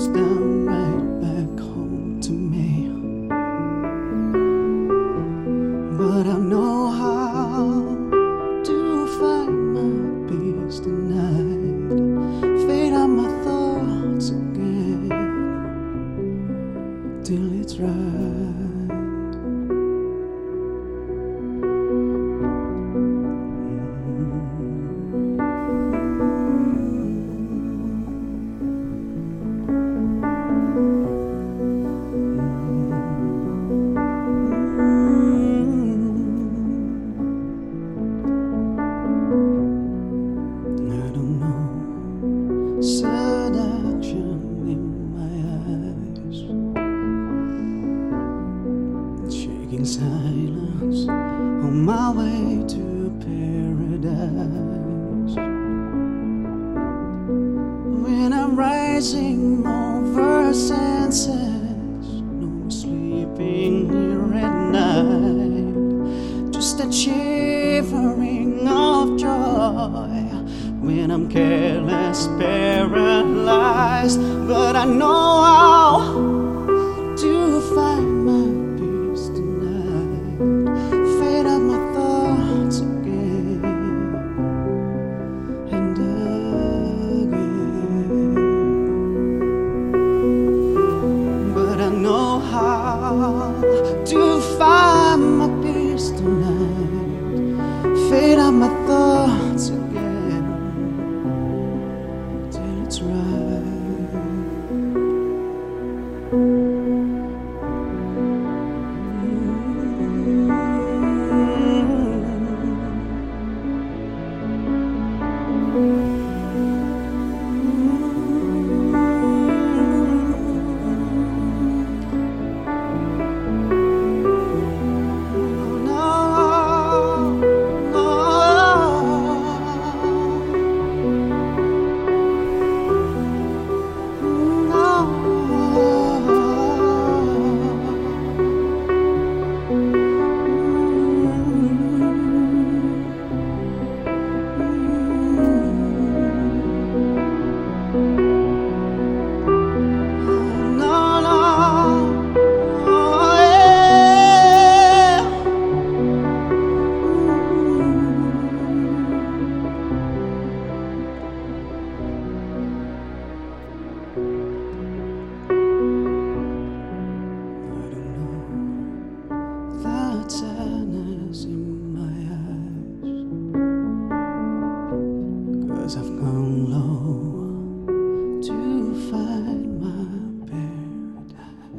comes down right back home to me. But I know how to find my peace tonight. Fade out my thoughts again till it's right. Seduction in my eyes, shaking silence on my way to paradise. When I'm rising over senses, no sleeping here at night just a shivering of joy when I'm careless, I know how to find my peace tonight. Fade out my thoughts again and again. But I know how to find my peace tonight. Fade out my thoughts again till it's right. to find my paradise.